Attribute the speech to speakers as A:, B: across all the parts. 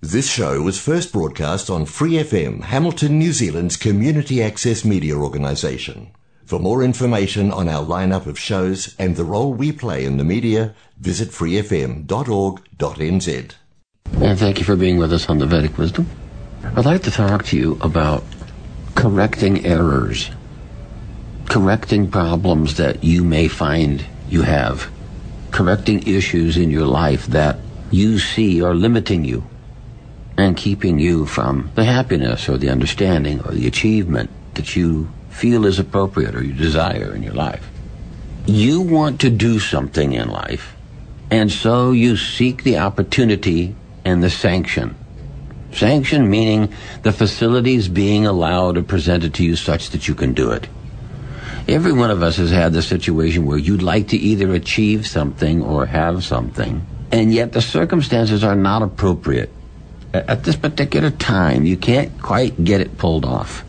A: This show was first broadcast on Free FM, Hamilton, New Zealand's community access media organisation. For more information on our lineup of shows and the role we play in the media, visit freefm.org.nz.
B: And thank you for being with us on the Vedic Wisdom. I'd like to talk to you about correcting errors, correcting problems that you may find you have, correcting issues in your life that you see are limiting you and keeping you from the happiness or the understanding or the achievement that you feel is appropriate or you desire in your life. You want to do something in life, and so you seek the opportunity and the sanction. Sanction meaning the facilities being allowed or presented to you such that you can do it. Every one of us has had the situation where you'd like to either achieve something or have something, and yet the circumstances are not appropriate at this particular time, you can't quite get it pulled off.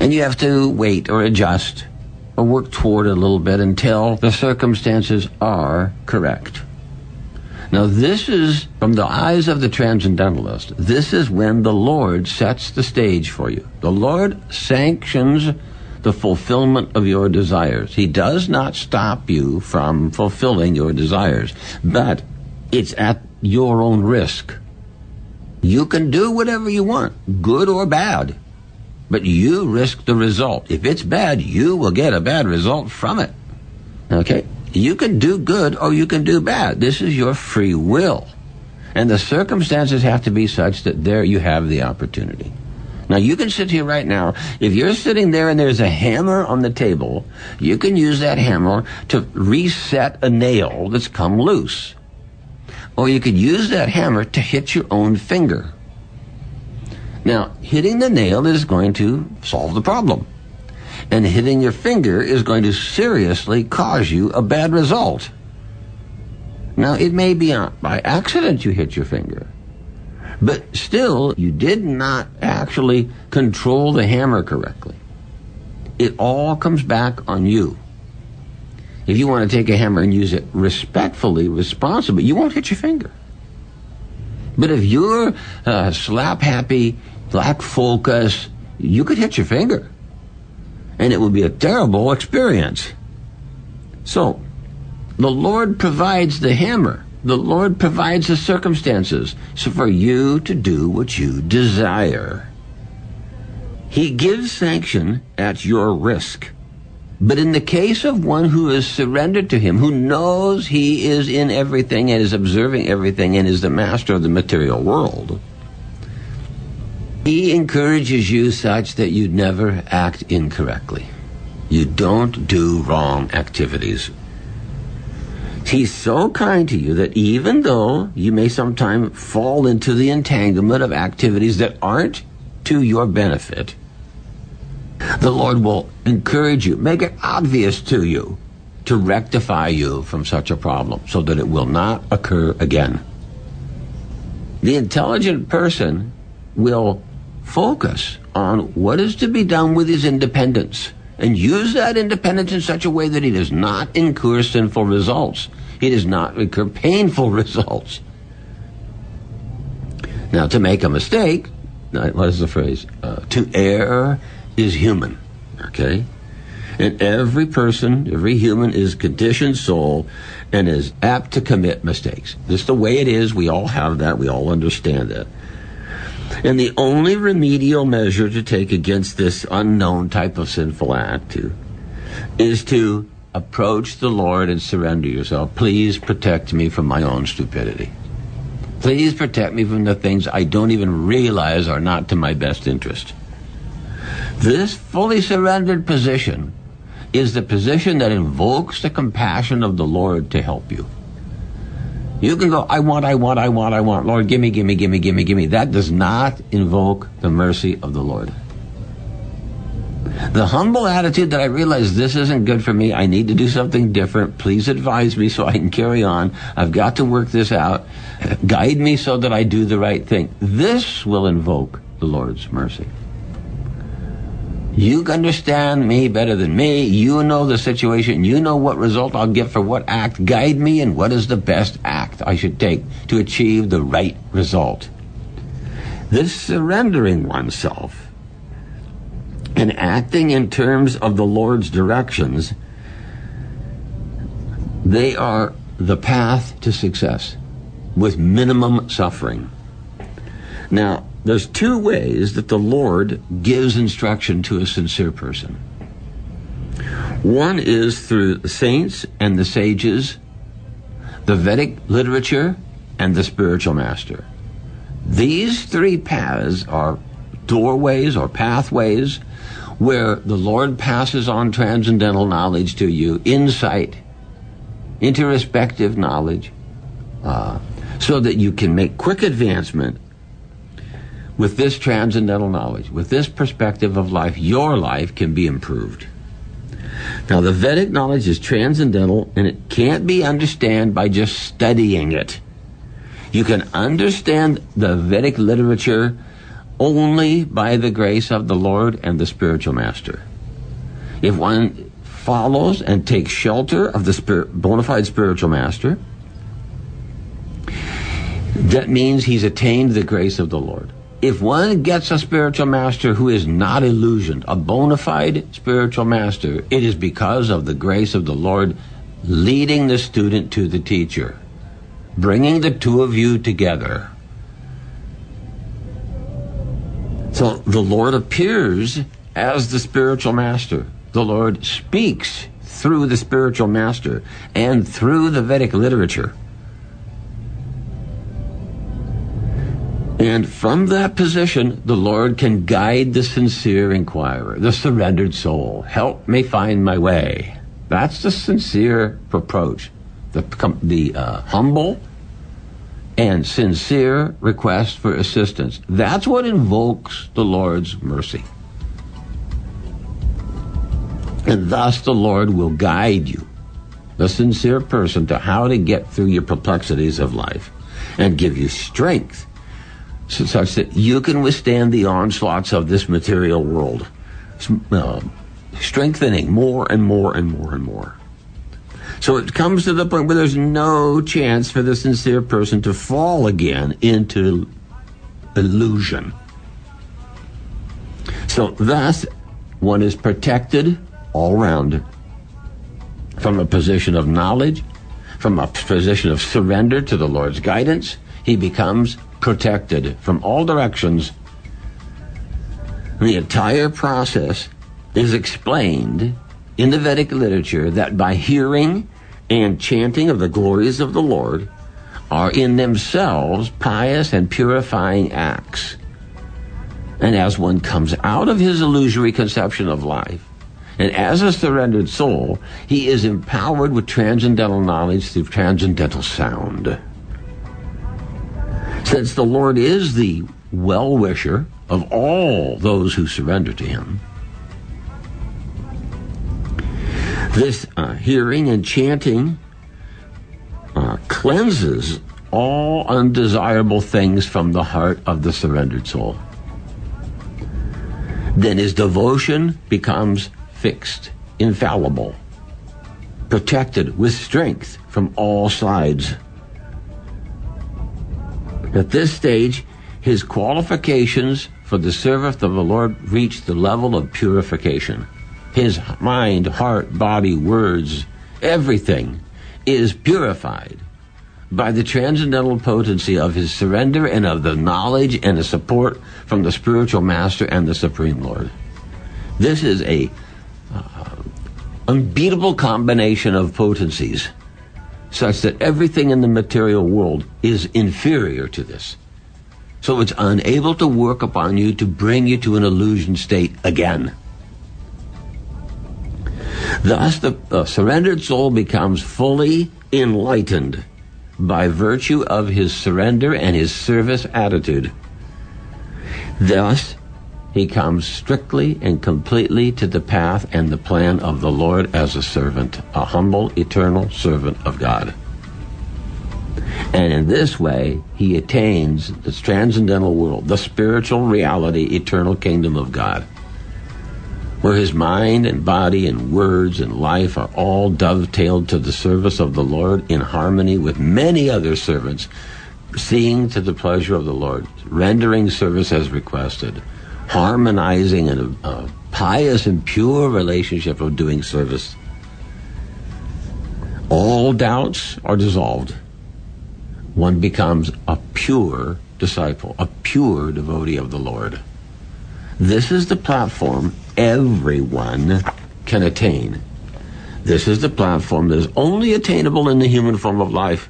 B: And you have to wait or adjust or work toward a little bit until the circumstances are correct. Now, this is, from the eyes of the transcendentalist, this is when the Lord sets the stage for you. The Lord sanctions the fulfillment of your desires. He does not stop you from fulfilling your desires, but it's at your own risk. You can do whatever you want, good or bad, but you risk the result. If it's bad, you will get a bad result from it. Okay? You can do good or you can do bad. This is your free will. And the circumstances have to be such that there you have the opportunity. Now you can sit here right now. If you're sitting there and there's a hammer on the table, you can use that hammer to reset a nail that's come loose. Or you could use that hammer to hit your own finger. Now, hitting the nail is going to solve the problem. And hitting your finger is going to seriously cause you a bad result. Now, it may be by accident you hit your finger. But still, you did not actually control the hammer correctly. It all comes back on you. If you want to take a hammer and use it respectfully, responsibly, you won't hit your finger. But if you're uh, slap happy, lack focus, you could hit your finger. And it would be a terrible experience. So, the Lord provides the hammer. The Lord provides the circumstances so for you to do what you desire. He gives sanction at your risk. But in the case of one who is surrendered to him, who knows he is in everything and is observing everything and is the master of the material world, he encourages you such that you never act incorrectly. You don't do wrong activities. He's so kind to you that even though you may sometimes fall into the entanglement of activities that aren't to your benefit, the Lord will encourage you, make it obvious to you to rectify you from such a problem so that it will not occur again. The intelligent person will focus on what is to be done with his independence and use that independence in such a way that he does not incur sinful results. He does not incur painful results. Now, to make a mistake, what is the phrase? Uh, to err is human, okay? And every person, every human is conditioned soul and is apt to commit mistakes. This is the way it is. We all have that. We all understand that. And the only remedial measure to take against this unknown type of sinful act is to approach the Lord and surrender yourself. Please protect me from my own stupidity. Please protect me from the things I don't even realize are not to my best interest. This fully surrendered position is the position that invokes the compassion of the Lord to help you. You can go, I want, I want, I want, I want. Lord, gimme, gimme, gimme, gimme, gimme. That does not invoke the mercy of the Lord. The humble attitude that I realize this isn't good for me. I need to do something different. Please advise me so I can carry on. I've got to work this out. Guide me so that I do the right thing. This will invoke the Lord's mercy. You understand me better than me. You know the situation. You know what result I'll get for what act. Guide me in what is the best act I should take to achieve the right result. This surrendering oneself and acting in terms of the Lord's directions, they are the path to success with minimum suffering. Now, there's two ways that the Lord gives instruction to a sincere person. One is through the saints and the sages, the Vedic literature, and the spiritual master. These three paths are doorways or pathways where the Lord passes on transcendental knowledge to you, insight, introspective knowledge, uh, so that you can make quick advancement with this transcendental knowledge, with this perspective of life, your life can be improved. Now, the Vedic knowledge is transcendental and it can't be understood by just studying it. You can understand the Vedic literature only by the grace of the Lord and the spiritual master. If one follows and takes shelter of the spirit, bona fide spiritual master, that means he's attained the grace of the Lord. If one gets a spiritual master who is not illusioned, a bona fide spiritual master, it is because of the grace of the Lord leading the student to the teacher, bringing the two of you together. So the Lord appears as the spiritual master. The Lord speaks through the spiritual master and through the Vedic literature. And from that position, the Lord can guide the sincere inquirer, the surrendered soul. Help me find my way. That's the sincere approach. The, the uh, humble and sincere request for assistance. That's what invokes the Lord's mercy. And thus the Lord will guide you, the sincere person, to how to get through your perplexities of life and give you strength such that you can withstand the onslaughts of this material world, uh, strengthening more and more and more and more. So it comes to the point where there's no chance for the sincere person to fall again into illusion. So thus, one is protected all round from a position of knowledge, from a position of surrender to the Lord's guidance. He becomes protected from all directions. The entire process is explained in the Vedic literature that by hearing and chanting of the glories of the Lord are in themselves pious and purifying acts. And as one comes out of his illusory conception of life, and as a surrendered soul, he is empowered with transcendental knowledge through transcendental sound. Since the Lord is the well wisher of all those who surrender to Him, this uh, hearing and chanting uh, cleanses all undesirable things from the heart of the surrendered soul. Then his devotion becomes fixed, infallible, protected with strength from all sides. At this stage, his qualifications for the service of the Lord reach the level of purification. His mind, heart, body, words, everything is purified by the transcendental potency of his surrender and of the knowledge and the support from the spiritual master and the supreme Lord. This is a uh, unbeatable combination of potencies such that everything in the material world is inferior to this. So it's unable to work upon you to bring you to an illusion state again. Thus, the uh, surrendered soul becomes fully enlightened by virtue of his surrender and his service attitude. Thus, he comes strictly and completely to the path and the plan of the Lord as a servant, a humble, eternal servant of God. And in this way, he attains the transcendental world, the spiritual reality, eternal kingdom of God, where his mind and body and words and life are all dovetailed to the service of the Lord in harmony with many other servants seeing to the pleasure of the Lord, rendering service as requested, harmonizing in a, a pious and pure relationship of doing service. All doubts are dissolved. One becomes a pure disciple, a pure devotee of the Lord. This is the platform everyone can attain. This is the platform that is only attainable in the human form of life.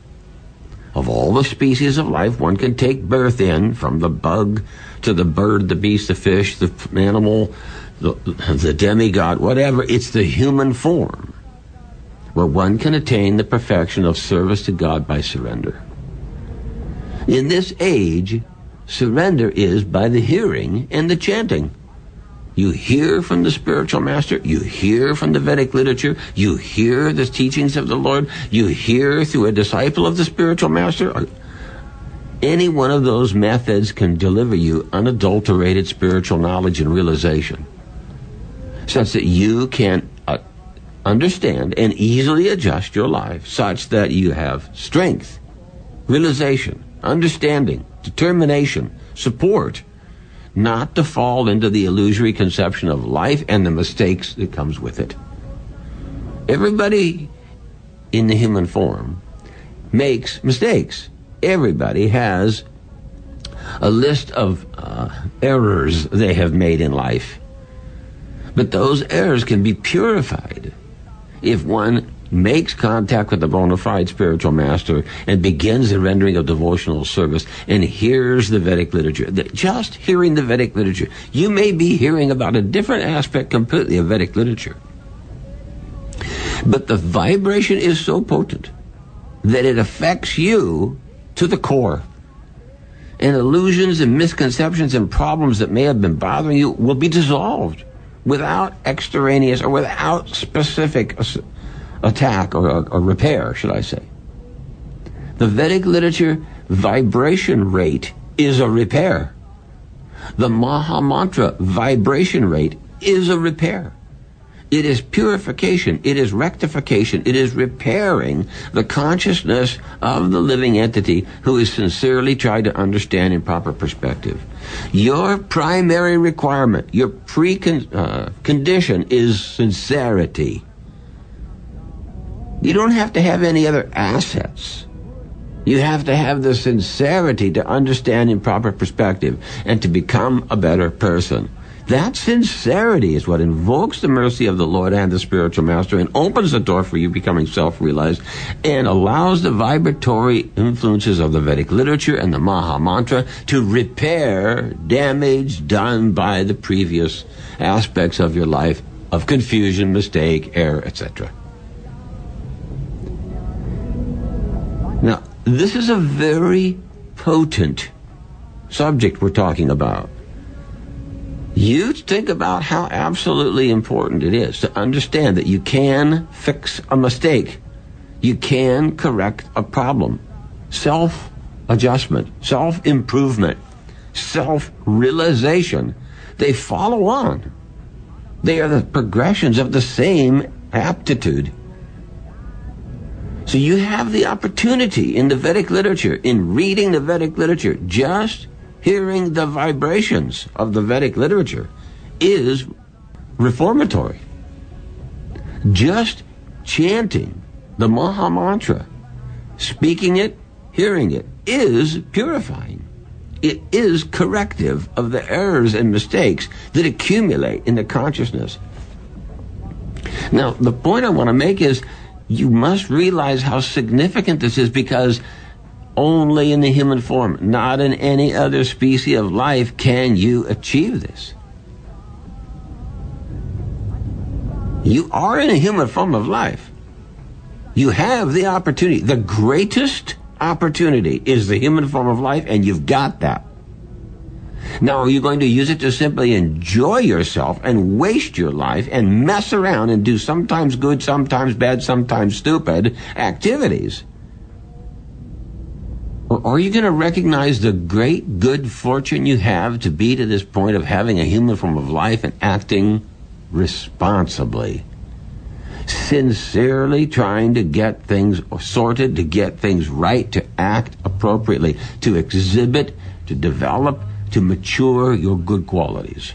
B: Of all the species of life one can take birth in, from the bug to the bird, the beast, the fish, the animal, the, the demigod, whatever, it's the human form where one can attain the perfection of service to God by surrender. In this age, surrender is by the hearing and the chanting. You hear from the spiritual master, you hear from the Vedic literature, you hear the teachings of the Lord, you hear through a disciple of the spiritual master. Any one of those methods can deliver you unadulterated spiritual knowledge and realization, such that you can uh, understand and easily adjust your life such that you have strength, realization, understanding, determination, support, not to fall into the illusory conception of life and the mistakes that comes with it. Everybody in the human form makes mistakes. Everybody has a list of uh, errors they have made in life. But those errors can be purified if one makes contact with the bona fide spiritual master and begins the rendering of devotional service and hears the Vedic literature. Just hearing the Vedic literature, you may be hearing about a different aspect completely of Vedic literature. But the vibration is so potent that it affects you to the core. And illusions and misconceptions and problems that may have been bothering you will be dissolved without extraneous or without specific attack or, or, or repair, should I say. The Vedic literature vibration rate is a repair. The Maha Mantra vibration rate is a repair. It is purification. It is rectification. It is repairing the consciousness of the living entity who is sincerely trying to understand in proper perspective. Your primary requirement, your precondition uh, is sincerity. You don't have to have any other assets. You have to have the sincerity to understand in proper perspective and to become a better person. That sincerity is what invokes the mercy of the Lord and the spiritual master and opens the door for you becoming self-realized and allows the vibratory influences of the Vedic literature and the Maha Mantra to repair damage done by the previous aspects of your life of confusion, mistake, error, etc. Now, this is a very potent subject we're talking about. You think about how absolutely important it is to understand that you can fix a mistake. You can correct a problem. Self adjustment, self improvement, self realization, they follow on. They are the progressions of the same aptitude. So you have the opportunity in the Vedic literature, in reading the Vedic literature, just hearing the vibrations of the Vedic literature is reformatory. Just chanting the Maha Mantra, speaking it, hearing it, is purifying. It is corrective of the errors and mistakes that accumulate in the consciousness. Now, the point I want to make is you must realize how significant this is because only in the human form, not in any other species of life, can you achieve this. You are in a human form of life. You have the opportunity. The greatest opportunity is the human form of life, and you've got that. Now, are you going to use it to simply enjoy yourself and waste your life and mess around and do sometimes good, sometimes bad, sometimes stupid activities? Or are you going to recognize the great good fortune you have to be to this point of having a human form of life and acting responsibly? Sincerely trying to get things sorted, to get things right, to act appropriately? to exhibit, to develop, to mature your good qualities.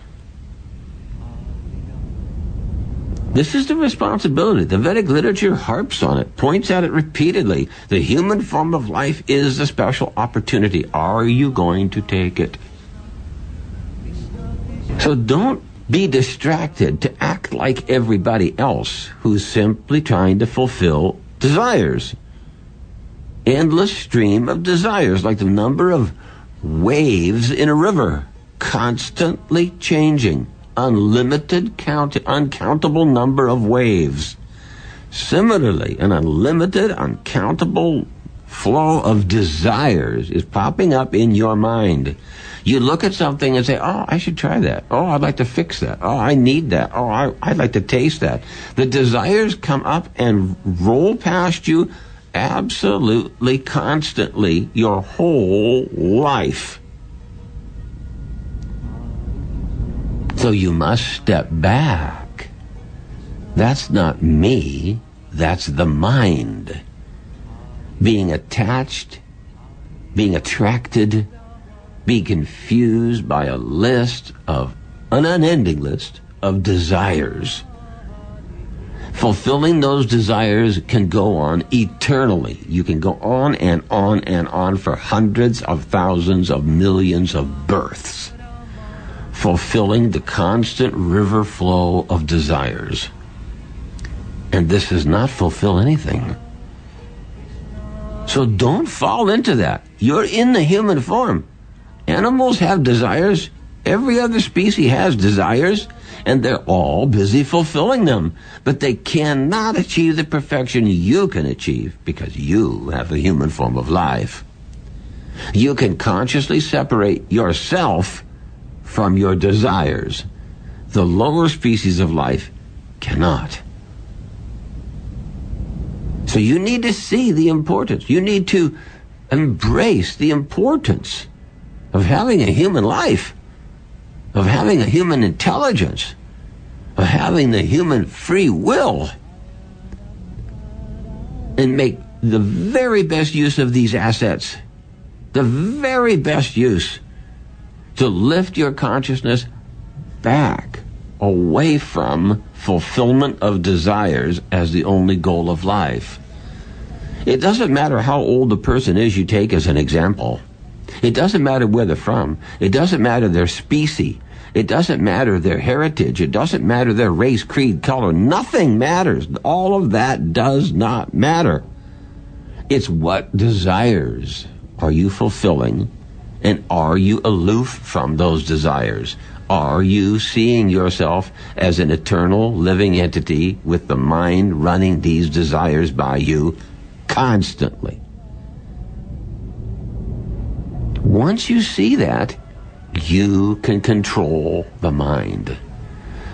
B: This is the responsibility. The Vedic literature harps on it, points at it repeatedly. The human form of life is a special opportunity. Are you going to take it? So don't be distracted to act like everybody else who's simply trying to fulfill desires. Endless stream of desires, like the number of waves in a river, constantly changing unlimited, count, uncountable number of waves. Similarly, an unlimited, uncountable flow of desires is popping up in your mind. You look at something and say, Oh, I should try that. Oh, I'd like to fix that. Oh, I need that. Oh, I, I'd like to taste that. The desires come up and roll past you absolutely constantly your whole life. So you must step back. That's not me, that's the mind. Being attached, being attracted, being confused by a list of, an unending list of desires. Fulfilling those desires can go on eternally. You can go on and on and on for hundreds of thousands of millions of births fulfilling the constant river flow of desires. And this does not fulfill anything. So don't fall into that. You're in the human form. Animals have desires. Every other species has desires, and they're all busy fulfilling them. But they cannot achieve the perfection you can achieve because you have a human form of life. You can consciously separate yourself from your desires. The lower species of life cannot. So you need to see the importance. You need to embrace the importance of having a human life, of having a human intelligence, of having the human free will, and make the very best use of these assets. The very best use to lift your consciousness back away from fulfillment of desires as the only goal of life. It doesn't matter how old the person is you take as an example. It doesn't matter where they're from. It doesn't matter their species. It doesn't matter their heritage. It doesn't matter their race, creed, color. Nothing matters. All of that does not matter. It's what desires are you fulfilling and are you aloof from those desires? Are you seeing yourself as an eternal living entity with the mind running these desires by you constantly? Once you see that, you can control the mind.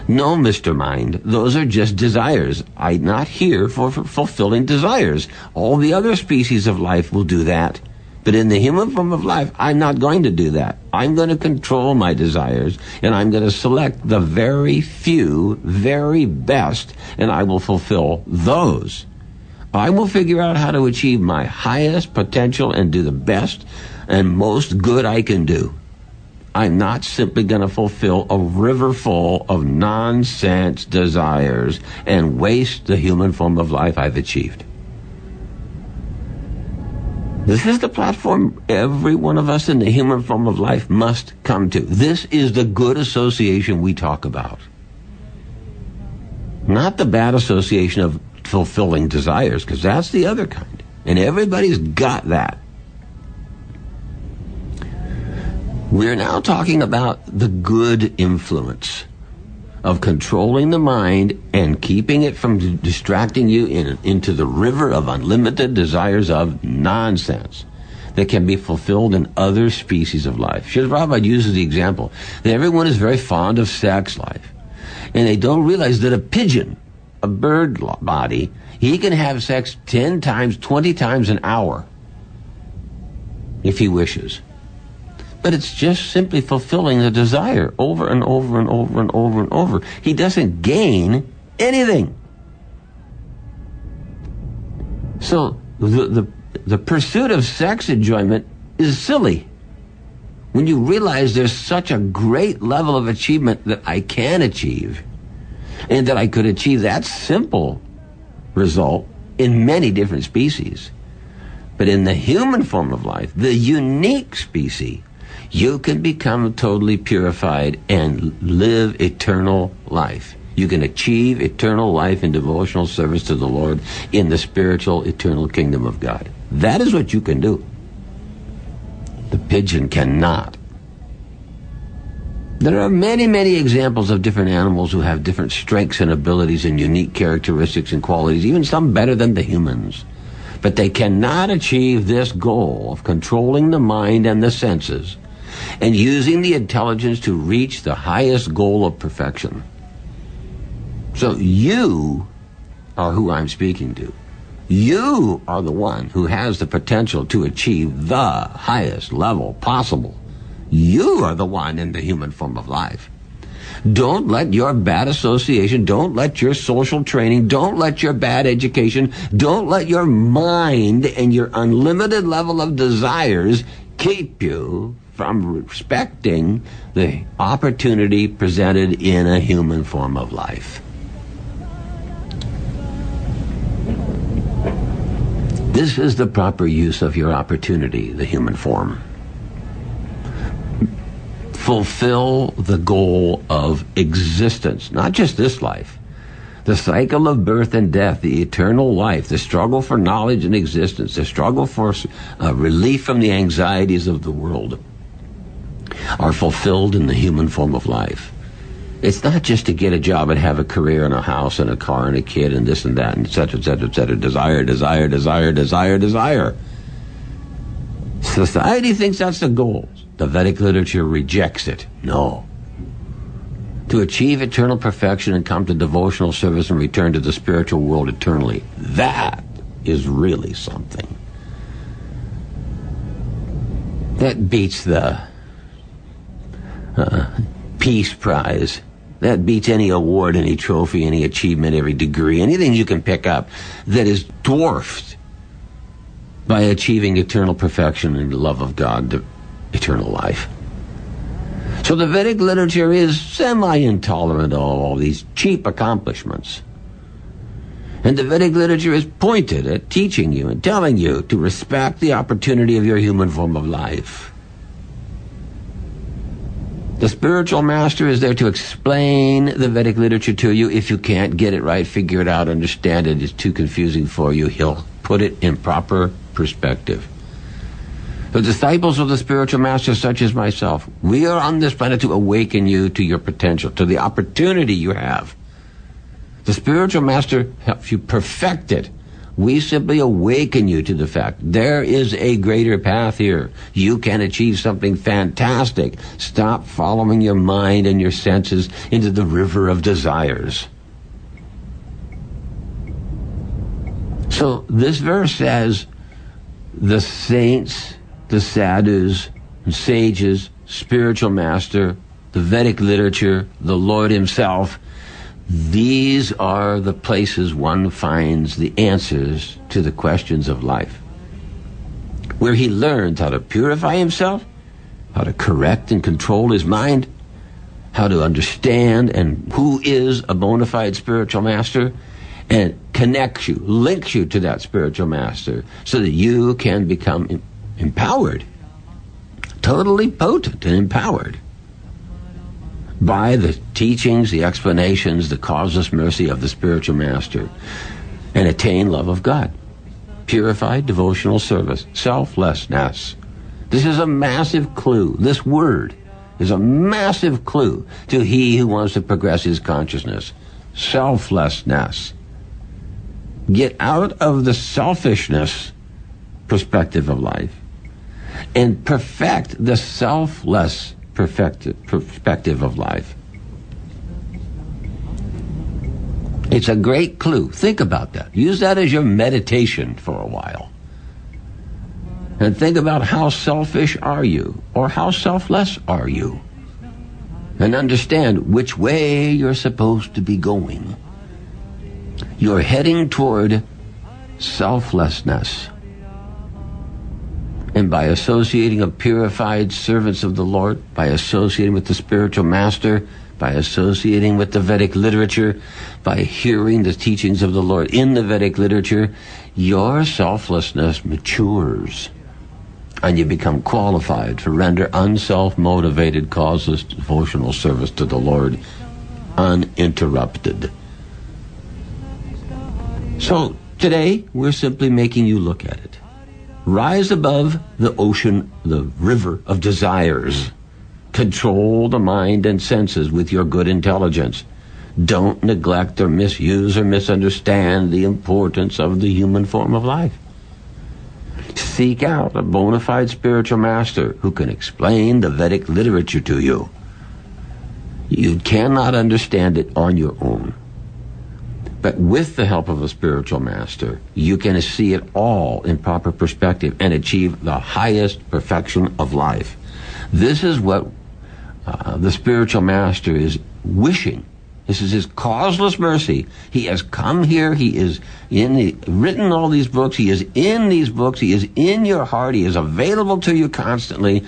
B: No, Mr. Mind, those are just desires. I'm not here for, fulfilling desires. All the other species of life will do that. But in the human form of life, I'm not going to do that. I'm going to control my desires and I'm going to select the very few, very best, and I will fulfill those. I will figure out how to achieve my highest potential and do the best and most good I can do. I'm not simply going to fulfill a river full of nonsense desires and waste the human form of life I've achieved. This is the platform every one of us in the human form of life must come to. This is the good association we talk about. Not the bad association of fulfilling desires, because that's the other kind. And everybody's got that. We're now talking about the good influence of controlling the mind and keeping it from distracting you in, into the river of unlimited desires of nonsense that can be fulfilled in other species of life. Srila Prabhupada uses the example that everyone is very fond of sex life. And they don't realize that a pigeon, a bird body, he can have sex 10 times, 20 times an hour if he wishes. But it's just simply fulfilling the desire over and over and over and over and over. He doesn't gain anything. So the, the the pursuit of sex enjoyment is silly. When you realize there's such a great level of achievement that I can achieve, and that I could achieve that simple result in many different species. But in the human form of life, the unique species, you can become totally purified and live eternal life. You can achieve eternal life in devotional service to the Lord in the spiritual eternal kingdom of God. That is what you can do. The pigeon cannot. There are many, many examples of different animals who have different strengths and abilities and unique characteristics and qualities, even some better than the humans. But they cannot achieve this goal of controlling the mind and the senses and using the intelligence to reach the highest goal of perfection. So you are who I'm speaking to. You are the one who has the potential to achieve the highest level possible. You are the one in the human form of life. Don't let your bad association, don't let your social training, don't let your bad education, don't let your mind and your unlimited level of desires keep you from respecting the opportunity presented in a human form of life. This is the proper use of your opportunity, the human form. Fulfill the goal of existence, not just this life. The cycle of birth and death, the eternal life, the struggle for knowledge and existence, the struggle for uh, relief from the anxieties of the world are fulfilled in the human form of life. It's not just to get a job and have a career and a house and a car and a kid and this and that and et cetera, et cetera, et cetera. Desire, desire, desire, desire, desire. Society thinks that's the goal. The Vedic literature rejects it. No. To achieve eternal perfection and come to devotional service and return to the spiritual world eternally. That is really something. That beats the uh, Peace Prize that beats any award, any trophy, any achievement, every degree, anything you can pick up that is dwarfed by achieving eternal perfection and the love of God, eternal life. So the Vedic literature is semi-intolerant of all these cheap accomplishments. And the Vedic literature is pointed at teaching you and telling you to respect the opportunity of your human form of life. The spiritual master is there to explain the Vedic literature to you. If you can't get it right, figure it out, understand it, it's too confusing for you, he'll put it in proper perspective. The disciples of the spiritual master, such as myself, we are on this planet to awaken you to your potential, to the opportunity you have. The spiritual master helps you perfect it we simply awaken you to the fact there is a greater path here. You can achieve something fantastic. Stop following your mind and your senses into the river of desires. So this verse says the saints, the sadhus, sages, spiritual master, the Vedic literature, the Lord himself these are the places one finds the answers to the questions of life. Where he learns how to purify himself, how to correct and control his mind, how to understand and who is a bona fide spiritual master, and connects you, links you to that spiritual master so that you can become empowered, totally potent and empowered by the teachings, the explanations, the causeless mercy of the spiritual master, and attain love of God. Purified devotional service, selflessness. This is a massive clue. This word is a massive clue to he who wants to progress his consciousness. Selflessness. Get out of the selfishness perspective of life and perfect the selfless perspective of life. It's a great clue. Think about that. Use that as your meditation for a while. And think about how selfish are you or how selfless are you. And understand which way you're supposed to be going. You're heading toward selflessness. And by associating with purified servants of the Lord, by associating with the spiritual master, by associating with the Vedic literature, by hearing the teachings of the Lord in the Vedic literature, your selflessness matures and you become qualified to render unself motivated, causeless devotional service to the Lord uninterrupted. So today, we're simply making you look at it. Rise above the ocean, the river of desires. Control the mind and senses with your good intelligence. Don't neglect or misuse or misunderstand the importance of the human form of life. Seek out a bona fide spiritual master who can explain the Vedic literature to you. You cannot understand it on your own. But with the help of a spiritual master, you can see it all in proper perspective and achieve the highest perfection of life. This is what uh, the spiritual master is wishing this is his causeless mercy. He has come here. He is in the, written all these books. He is in these books. He is in your heart. He is available to you constantly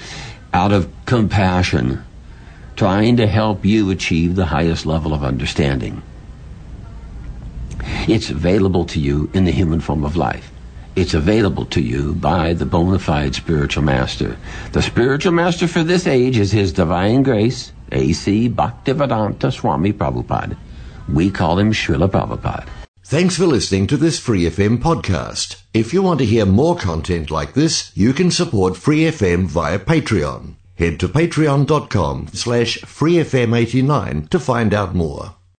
B: out of compassion, trying to help you achieve the highest level of understanding. It's available to you in the human form of life. It's available to you by the bona fide spiritual master. The spiritual master for this age is His Divine Grace, A.C. Bhaktivedanta Swami Prabhupada. We call him Srila Prabhupada.
A: Thanks for listening to this Free FM podcast. If you want to hear more content like this, you can support Free FM via Patreon. Head to patreon.com slash freefm89 to find out more.